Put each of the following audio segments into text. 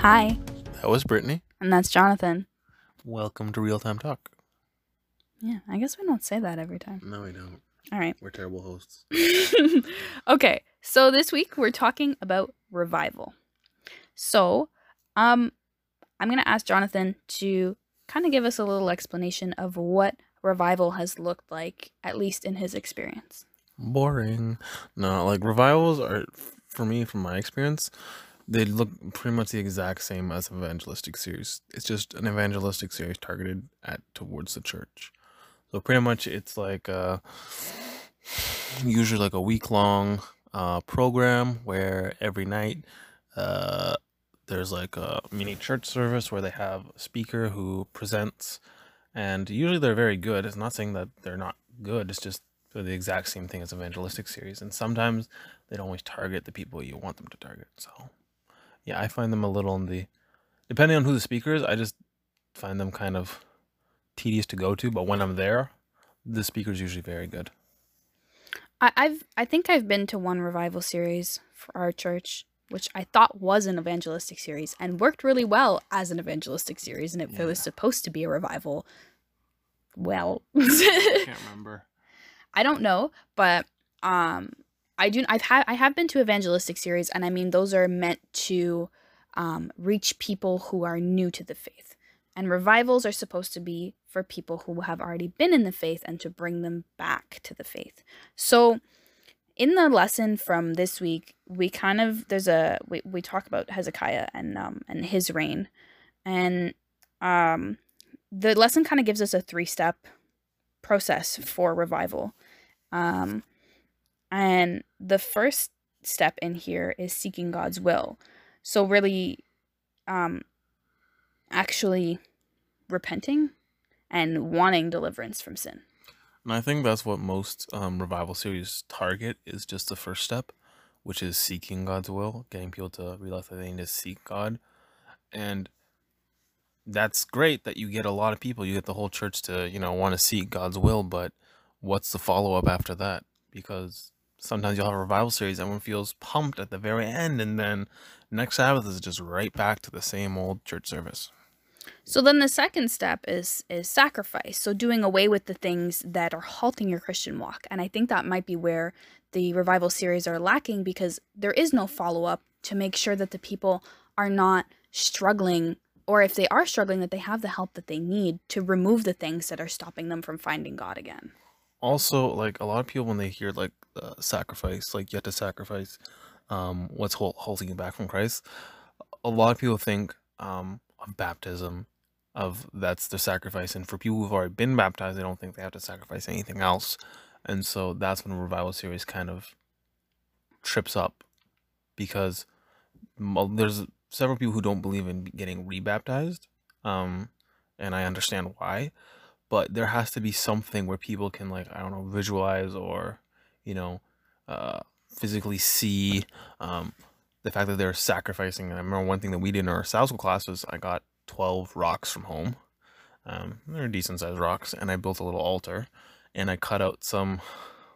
Hi, That was Brittany. and that's Jonathan. Welcome to Real Time Talk. Yeah, I guess we don't say that every time. No, we don't. All right. We're terrible hosts. okay, so this week we're talking about revival. So, um, I'm gonna ask Jonathan to kind of give us a little explanation of what revival has looked like, at least in his experience. Boring. No, like revivals are, for me, from my experience, they look pretty much the exact same as evangelistic series. It's just an evangelistic series targeted at towards the church. So pretty much, it's like uh, usually like a week long uh, program where every night uh, there's like a mini church service where they have a speaker who presents, and usually they're very good. It's not saying that they're not good. It's just they're the exact same thing as evangelistic series, and sometimes they don't always target the people you want them to target. So, yeah, I find them a little in the depending on who the speaker is. I just find them kind of tedious to go to, but when I'm there, the speaker's usually very good. I, I've I think I've been to one revival series for our church, which I thought was an evangelistic series and worked really well as an evangelistic series. And if it was supposed to be a revival, well, I Can't remember. I don't know, but um, I do. I've had I have been to evangelistic series, and I mean those are meant to um, reach people who are new to the faith, and revivals are supposed to be for people who have already been in the faith and to bring them back to the faith. So, in the lesson from this week, we kind of there's a we, we talk about Hezekiah and um and his reign, and um the lesson kind of gives us a three step process for revival. Um, and the first step in here is seeking God's will. So, really, um, actually repenting and wanting deliverance from sin. And I think that's what most um, revival series target is just the first step, which is seeking God's will, getting people to realize that they need to seek God. And that's great that you get a lot of people, you get the whole church to, you know, want to seek God's will, but what's the follow up after that? Because sometimes you'll have a revival series, everyone feels pumped at the very end, and then next Sabbath is just right back to the same old church service. So then the second step is is sacrifice. So doing away with the things that are halting your Christian walk. And I think that might be where the revival series are lacking because there is no follow-up to make sure that the people are not struggling or if they are struggling that they have the help that they need to remove the things that are stopping them from finding God again. Also like a lot of people when they hear like uh, sacrifice like you have to sacrifice um what's hol- holding you back from christ a lot of people think um of baptism of that's the sacrifice and for people who've already been baptized they don't think they have to sacrifice anything else and so that's when revival series kind of trips up because there's several people who don't believe in getting rebaptized um and i understand why but there has to be something where people can like i don't know visualize or you know uh physically see um the fact that they're sacrificing. And i remember one thing that we did in our South class was i got 12 rocks from home. Um they're decent sized rocks and i built a little altar and i cut out some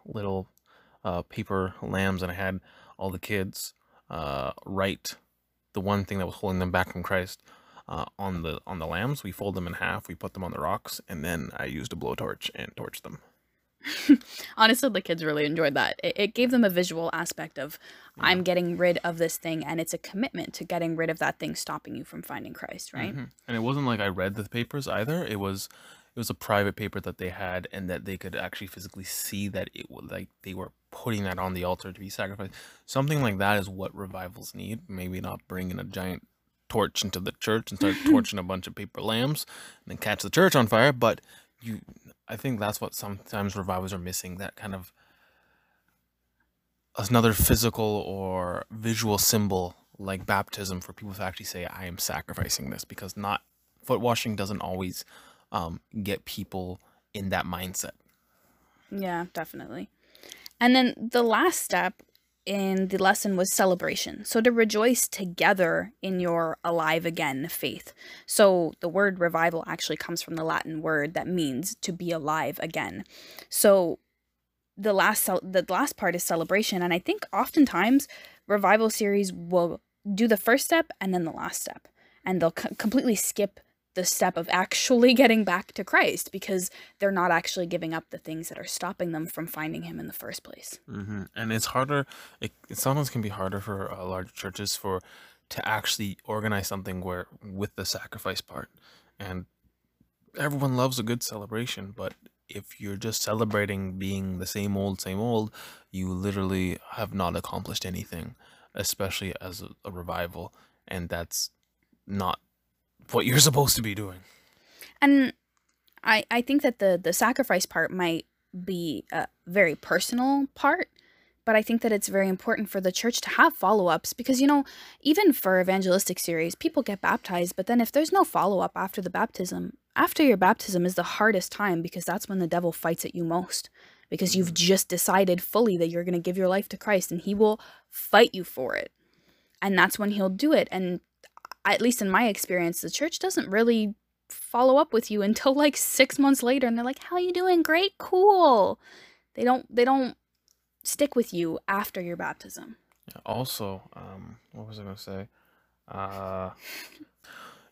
little uh paper lambs and i had all the kids uh write the one thing that was holding them back from christ uh, on the on the lambs. We fold them in half. We put them on the rocks, and then I used a blowtorch and torched them. Honestly, the kids really enjoyed that. It, it gave them a visual aspect of I'm getting rid of this thing, and it's a commitment to getting rid of that thing stopping you from finding Christ, right? Mhm. And it wasn't like I read the papers either. It was it was a private paper that they had, and that they could actually physically see that it was like they were putting that on the altar to be sacrificed. Something like that is what revivals need. Maybe not bringing a giant torch into the church and start torching a bunch of paper lambs and then catch the church on fire, but you I think that's what sometimes revivals are missing that kind of another physical or visual symbol like baptism for people to actually say I am sacrificing this because not foot washing doesn't always um, get people in that mindset. Yeah, definitely. And then the last step in the lesson was celebration. So to rejoice together in your alive again faith. So the word revival actually comes from the Latin word that means to be alive again. So the last the last part is celebration and I think oftentimes revival series will do the first step and then the last step. and they'll completely skip the step of actually getting back to Christ because they're not actually giving up the things that are stopping them from finding him in the first place. hmm And it's harder. It, it sometimes can be harder for uh, large churches for to actually organize something where with the sacrifice part. And everyone loves a good celebration, but if you're just celebrating being the same old, same old, you literally have not accomplished anything, especially as a, a revival, and that's not what you're supposed to be doing. And I I think that the the sacrifice part might be a very personal part, but I think that it's very important for the church to have follow-ups because you know, even for evangelistic series, people get baptized, but then if there's no follow-up after the baptism, after your baptism is the hardest time because that's when the devil fights at you most because you've mm. just decided fully that you're going to give your life to Christ and he will fight you for it. And that's when he'll do it and at least in my experience, the church doesn't really follow up with you until like six months later and they're like how you doing great cool they don't they don't stick with you after your baptism Also, um, what was I gonna say? Uh,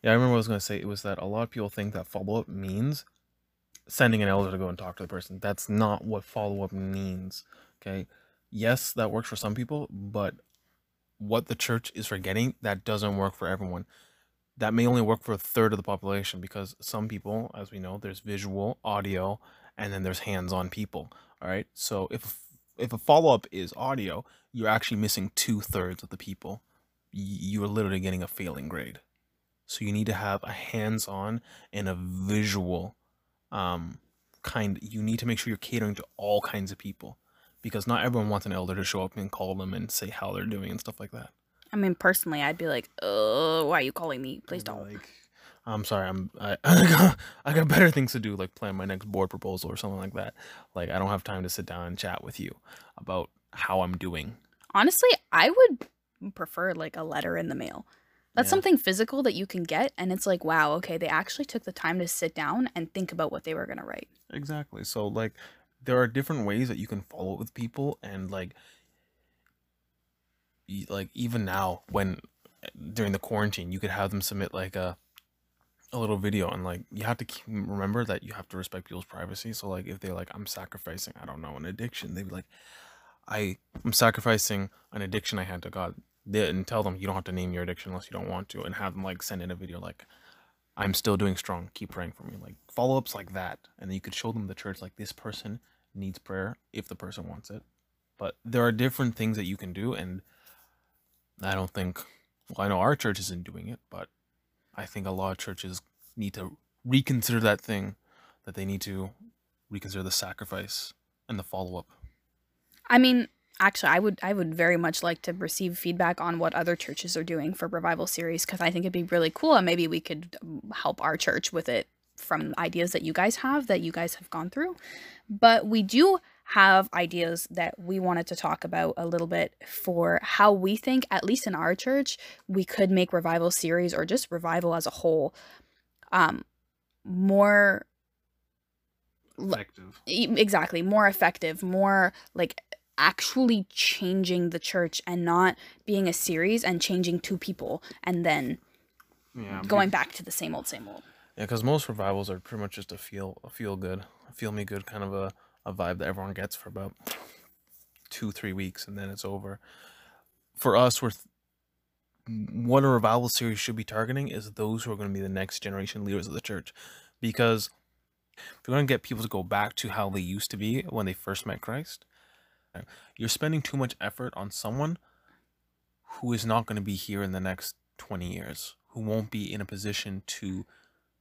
yeah, I remember what I was gonna say. It was that a lot of people think that follow up means sending an elder to go and talk to the person. That's not what follow up means. Okay. Yes, that works for some people, but what the church is forgetting, that doesn't work for everyone. That may only work for a third of the population because some people, as we know, there's visual, audio, and then there's hands-on people. All right. So if if a follow-up is audio, you're actually missing two thirds of the people. You're literally getting a failing grade. So you need to have a hands-on and a visual um, kind. You need to make sure you're catering to all kinds of people because not everyone wants an elder to show up and call them and say how they're doing and stuff like that. i mean personally i'd be like uh why are you calling me please don't Like, I'm sorry, I'm I, I got I got better things to do, like plan my next board proposal or something like that. Like I don't have time to sit down and chat with you about how I'm doing. honestly i would prefer like a letter in the mail that's Yeah. something physical that you can get and it's like wow okay they actually took the time to sit down and think about what they were going to write Exactly. So like there are different ways that you can follow up with people and like like even now when eh, during the quarantine you could have them submit like a a little video and like you have to keep, remember that you have to respect people's privacy. So like if they're like i'm sacrificing i don't know an addiction they'd be like i i'm sacrificing an addiction i had to god. They, and tell them you don't have to name your addiction unless you don't want to and have them like send in a video like i'm still doing strong keep praying for me like follow-ups like that. And then you could show them the church like this person needs prayer if the person wants it but there are different things that you can do and i don't think well i know our church isn't doing it but I think a lot of churches need to reconsider that thing, that they need to reconsider the sacrifice and the follow up. I mean, actually, I would I would very much like to receive feedback on what other churches are doing for revival series because I think it'd be really cool and maybe we could um, help our church with it from ideas that you guys have that you guys have gone through. But we do have ideas that we wanted to talk about a little bit for how we think at least in our church we could make revival series or just revival as a whole um more Effective. Exactly more effective more like actually changing the church and not being a series and changing two people and then Yeah. going back to the same old same old Yeah, because most revivals are pretty much just a feel, a feel good, a feel me good kind of a, a vibe that everyone gets for about two, three weeks, and then it's over. For us, we're th- what a revival series should be targeting is those who are going to be the next generation leaders of the church, because if you're going to get people to go back to how they used to be when they first met Christ, you're spending too much effort on someone who is not going to be here in the next 20 years, who won't be in a position to,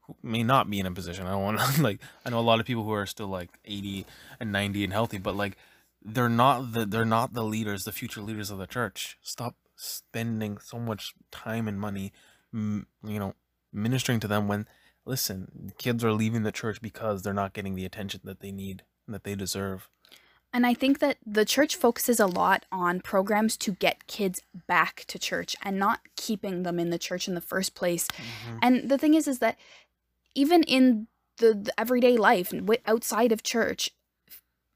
who may not be in a position. I don't want to, like, I know a lot of people who are still like 80 and 90 and healthy, but like, they're not the they're not the leaders, the future leaders of the church. Stop spending so much time and money, you know, ministering to them when listen, kids are leaving the church because they're not getting the attention that they need and that they deserve. and i think that the church focuses a lot on programs to get kids back to church and not keeping them in the church in the first place mm-hmm. and the thing is is that even in the, the everyday life outside of church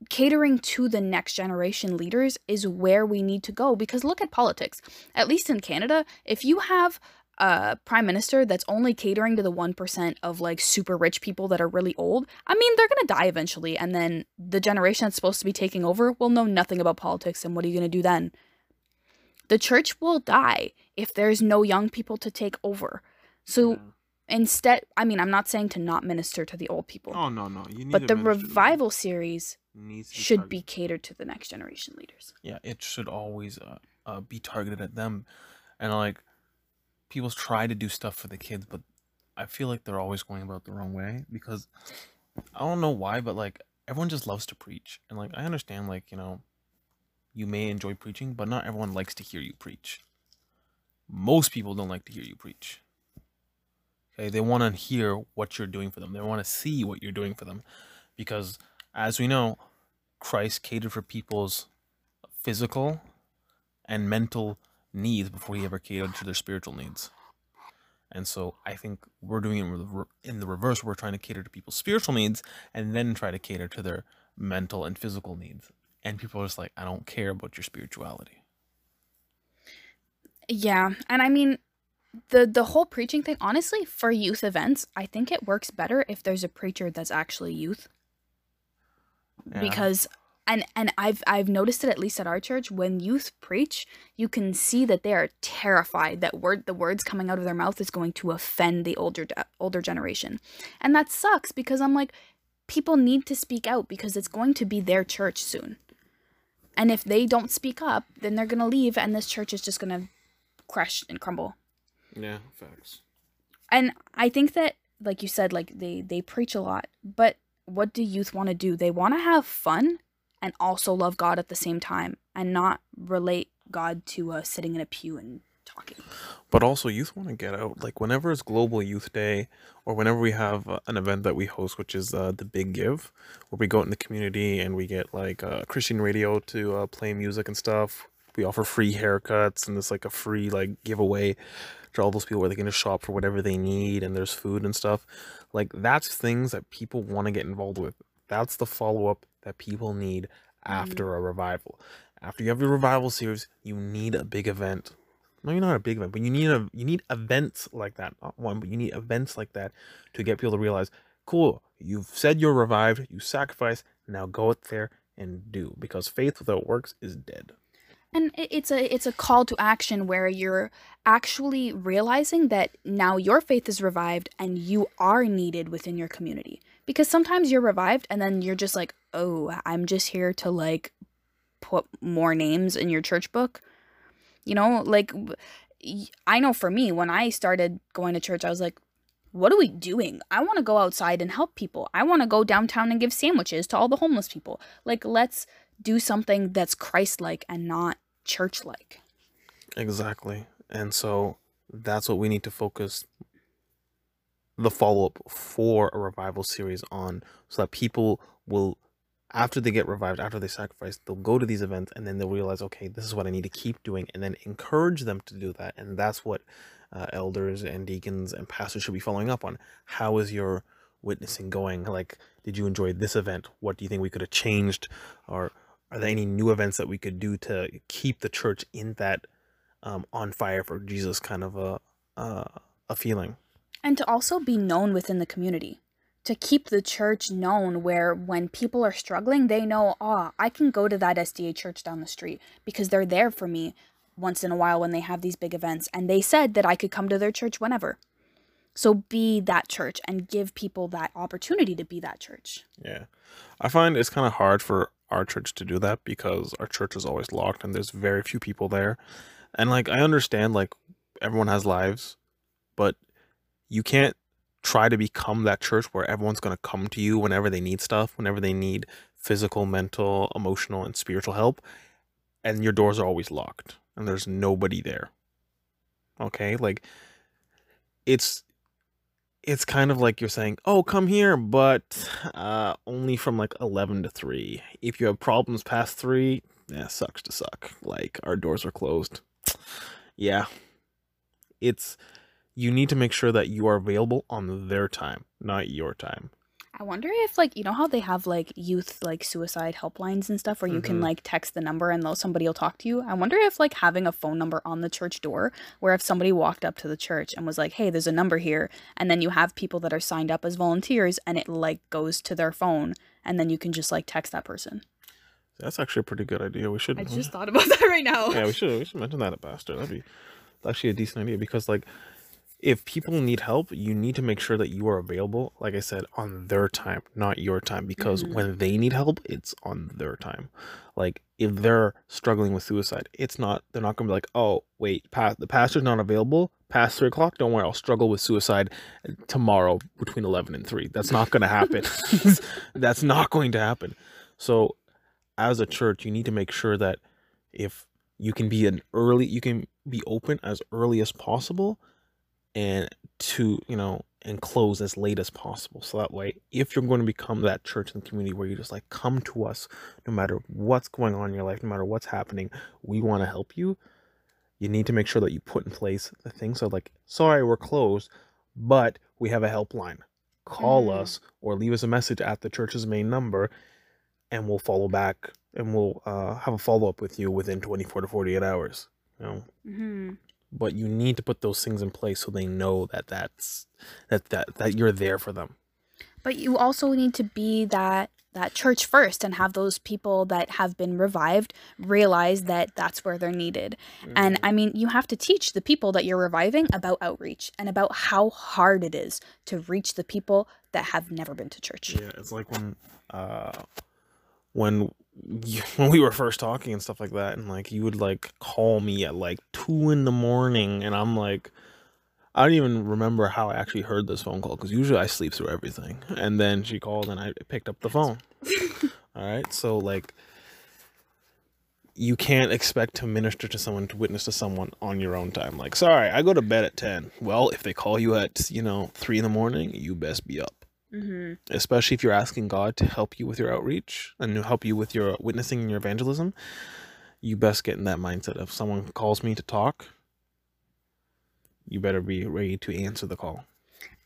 catering to the next generation leaders is where we need to go because look at politics at least in canada if you have a prime minister that's only catering to the 1% of like super rich people that are really old, I mean, they're going to die eventually. And then the generation that's supposed to be taking over will know nothing about politics. And what are you going to do then? The church will die if there's no young people to take over. So. Instead, I mean, I'm not saying to not minister to the old people, Oh no, no. You need but to the minister to revival series needs to be should targeted. be catered to the next generation leaders. yeah it should always uh, uh, be targeted at them and like people try to do stuff for the kids but i feel like they're always going about the wrong way because i don't know why but like everyone just loves to preach and like i understand like you know you may enjoy preaching but not everyone likes to hear you preach most people don't like to hear you preach okay they want to hear what you're doing for them they want to see what you're doing for them because as we know christ catered for people's physical and mental needs before he ever catered to their spiritual needs. And so I think we're doing it in the in the reverse. We're trying to cater to people's spiritual needs and then try to cater to their mental and physical needs. And people are just like, I don't care about your spirituality. Yeah, and I mean the the whole preaching thing honestly for youth events, I think it works better if there's a preacher that's actually youth Yeah. because and and I've I've noticed it at least at our church when youth preach, you can see that they are terrified that word the words coming out of their mouth is going to offend the older older generation. And that sucks because I'm like people need to speak out because it's going to be their church soon. And if they don't speak up, then they're going to leave and this church is just going to crash and crumble. Yeah, facts. And I think that like you said like they they preach a lot, but what do youth want to do? They want to have fun and also love God at the same time and not relate God to uh, sitting in a pew and talking. But also, youth want to get out. Like whenever it's Global Youth Day, or whenever we have uh, an event that we host, which is uh, the Big Give, where we go out in the community and we get like uh, Christian radio to uh, play music and stuff. We offer free haircuts and it's like a free like giveaway to all those people where they can just shop for whatever they need and there's food and stuff. Like that's things that people want to get involved with. That's the follow up that people need after mm-hmm. a revival. After you have your revival series, you need a big event No, you're not a big event, but you need a you need events like that. Not one, but you need events like that to get people to realize, cool, you've said you're revived, you sacrifice, now go out there and do. Because faith without works is dead. And it's a it's a call to action where you're actually realizing that now your faith is revived and you are needed within your community. Because sometimes you're revived and then you're just like, "Oh, I'm just here to like put more names in your church book." You know, like i know for me when I started going to church, I was like, what are we doing? I want to go outside and help people. I want to go downtown and give sandwiches to all the homeless people. Like, let's do something that's Christ like and not church like. Exactly. And so that's what we need to focus the follow up for a revival series on so that people will after they get revived, after they sacrifice, they'll go to these events and then they'll realize, okay, this is what I need to keep doing, and then encourage them to do that. And that's what uh, elders and deacons and pastors should be following up on. How is your witnessing going? Like, did you enjoy this event? What do you think we could have changed? Or are there any new events that we could do to keep the church in that um, on fire for Jesus kind of a uh, a feeling? And to also be known within the community. To keep the church known where when people are struggling, they know, oh, I can go to that SDA church down the street because they're there for me once in a while when they have these big events. And they said that I could come to their church whenever. So be that church and give people that opportunity to be that church. Yeah. I find it's kind of hard for our church to do that because our church is always locked and there's very few people there. And like I understand like everyone has lives, but you can't try to become that church where everyone's going to come to you whenever they need stuff, whenever they need physical, mental, emotional and spiritual help and your doors are always locked and there's nobody there. Okay? Like it's it's kind of like you're saying, "Oh, come here, but uh, only from like eleven to three. If you have problems past three, yeah, sucks to suck. Like our doors are closed. Yeah, it's you need to make sure that you are available on their time, not your time. I wonder if like you know how they have like youth like suicide helplines and stuff where you can Mhm. like text the number and they'll somebody will talk to you. I wonder if like having a phone number on the church door where if somebody walked up to the church and was like, "Hey, there's a number here," and then you have people that are signed up as volunteers and it like goes to their phone and then you can just like text that person. That's actually a pretty good idea. We should. I just thought about that right now. yeah, we should. We should mention that at Pastor. That'd be actually a decent idea because like if people need help, you need to make sure that you are available, like I said, on their time, not your time. Because Mhm. when they need help, it's on their time. Like if they're struggling with suicide, it's not they're not gonna be like, oh wait, pa- the pastor's not available past three o'clock. Don't worry, I'll struggle with suicide tomorrow between eleven and three. That's not gonna happen. That's not going to happen. So as a church, you need to make sure that if you can be an early you can be open as early as possible and to you know and close as late as possible so that way if you're going to become that church in the community where you just like come to us no matter what's going on in your life no matter what's happening we want to help you you need to make sure that you put in place the things so like sorry we're closed but we have a helpline call Mm. us or leave us a message at the church's main number and we'll follow back and we'll uh, have a follow up with you within 24 to 48 hours. You know, hmm but you need to put those things in place so they know that that's that that that you're there for them. But you also need to be that that church first and have those people that have been revived realize that that's where they're needed. And I mean, you have to teach the people that you're reviving about outreach and about how hard it is to reach the people that have never been to church. yeah, it's like when uh when you, when we were first talking and stuff like that, and like you would like call me at like two in the morning, and I'm like. I don't even remember how I actually heard this phone call because usually I sleep through everything. And then she called and I picked up the phone. All right. So, like, you can't expect to minister to someone, to witness to someone on your own time. Like, sorry, I go to bed at 10. Well, if they call you at, you know, 3 in the morning, you best be up. Hmm Especially if you're asking God to help you with your outreach and to help you with your witnessing and your evangelism. You best get in that mindset. If someone calls me to talk, you better be ready to answer the call.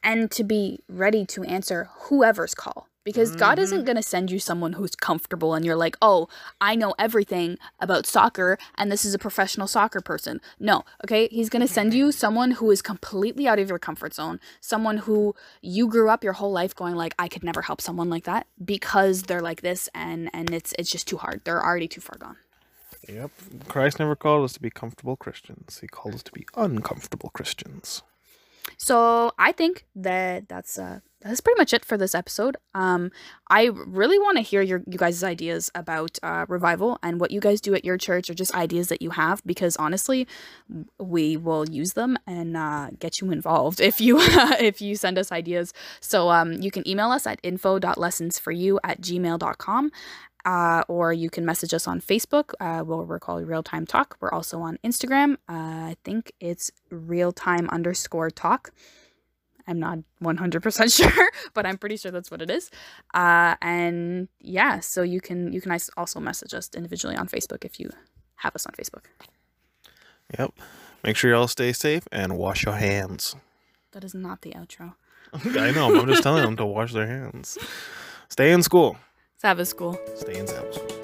And to be ready to answer whoever's call. Because God Mhm. isn't going to send you someone who's comfortable and you're like, oh, I know everything about soccer and this is a professional soccer person. No, okay? He's going to send you someone who is completely out of your comfort zone, someone who you grew up your whole life going like, I could never help someone like that because they're like this and and it's it's just too hard. They're already too far gone. Yep. Christ never called us to be comfortable Christians. He called us to be uncomfortable Christians. So I think that that's uh that's pretty much it for this episode. Um, I really want to hear your you guys' ideas about uh, revival and what you guys do at your church, or just ideas that you have. Because honestly, we will use them and uh, get you involved if you if you send us ideas. So um, you can email us at info.lessonsforyou at gmail.com. Uh, or you can message us on Facebook, uh, where we're called Real Time Talk. We're also on Instagram. Uh, I think it's real time underscore talk. I'm not 100% sure, but I'm pretty sure that's what it is. Uh, and yeah, so you can you can also message us individually on Facebook if you have us on Facebook. Yep. Make sure you all stay safe and wash your hands. That is not the outro. I know, I'm just telling them to wash their hands. Stay in school. Sabbath school. Stay in Sabbath school.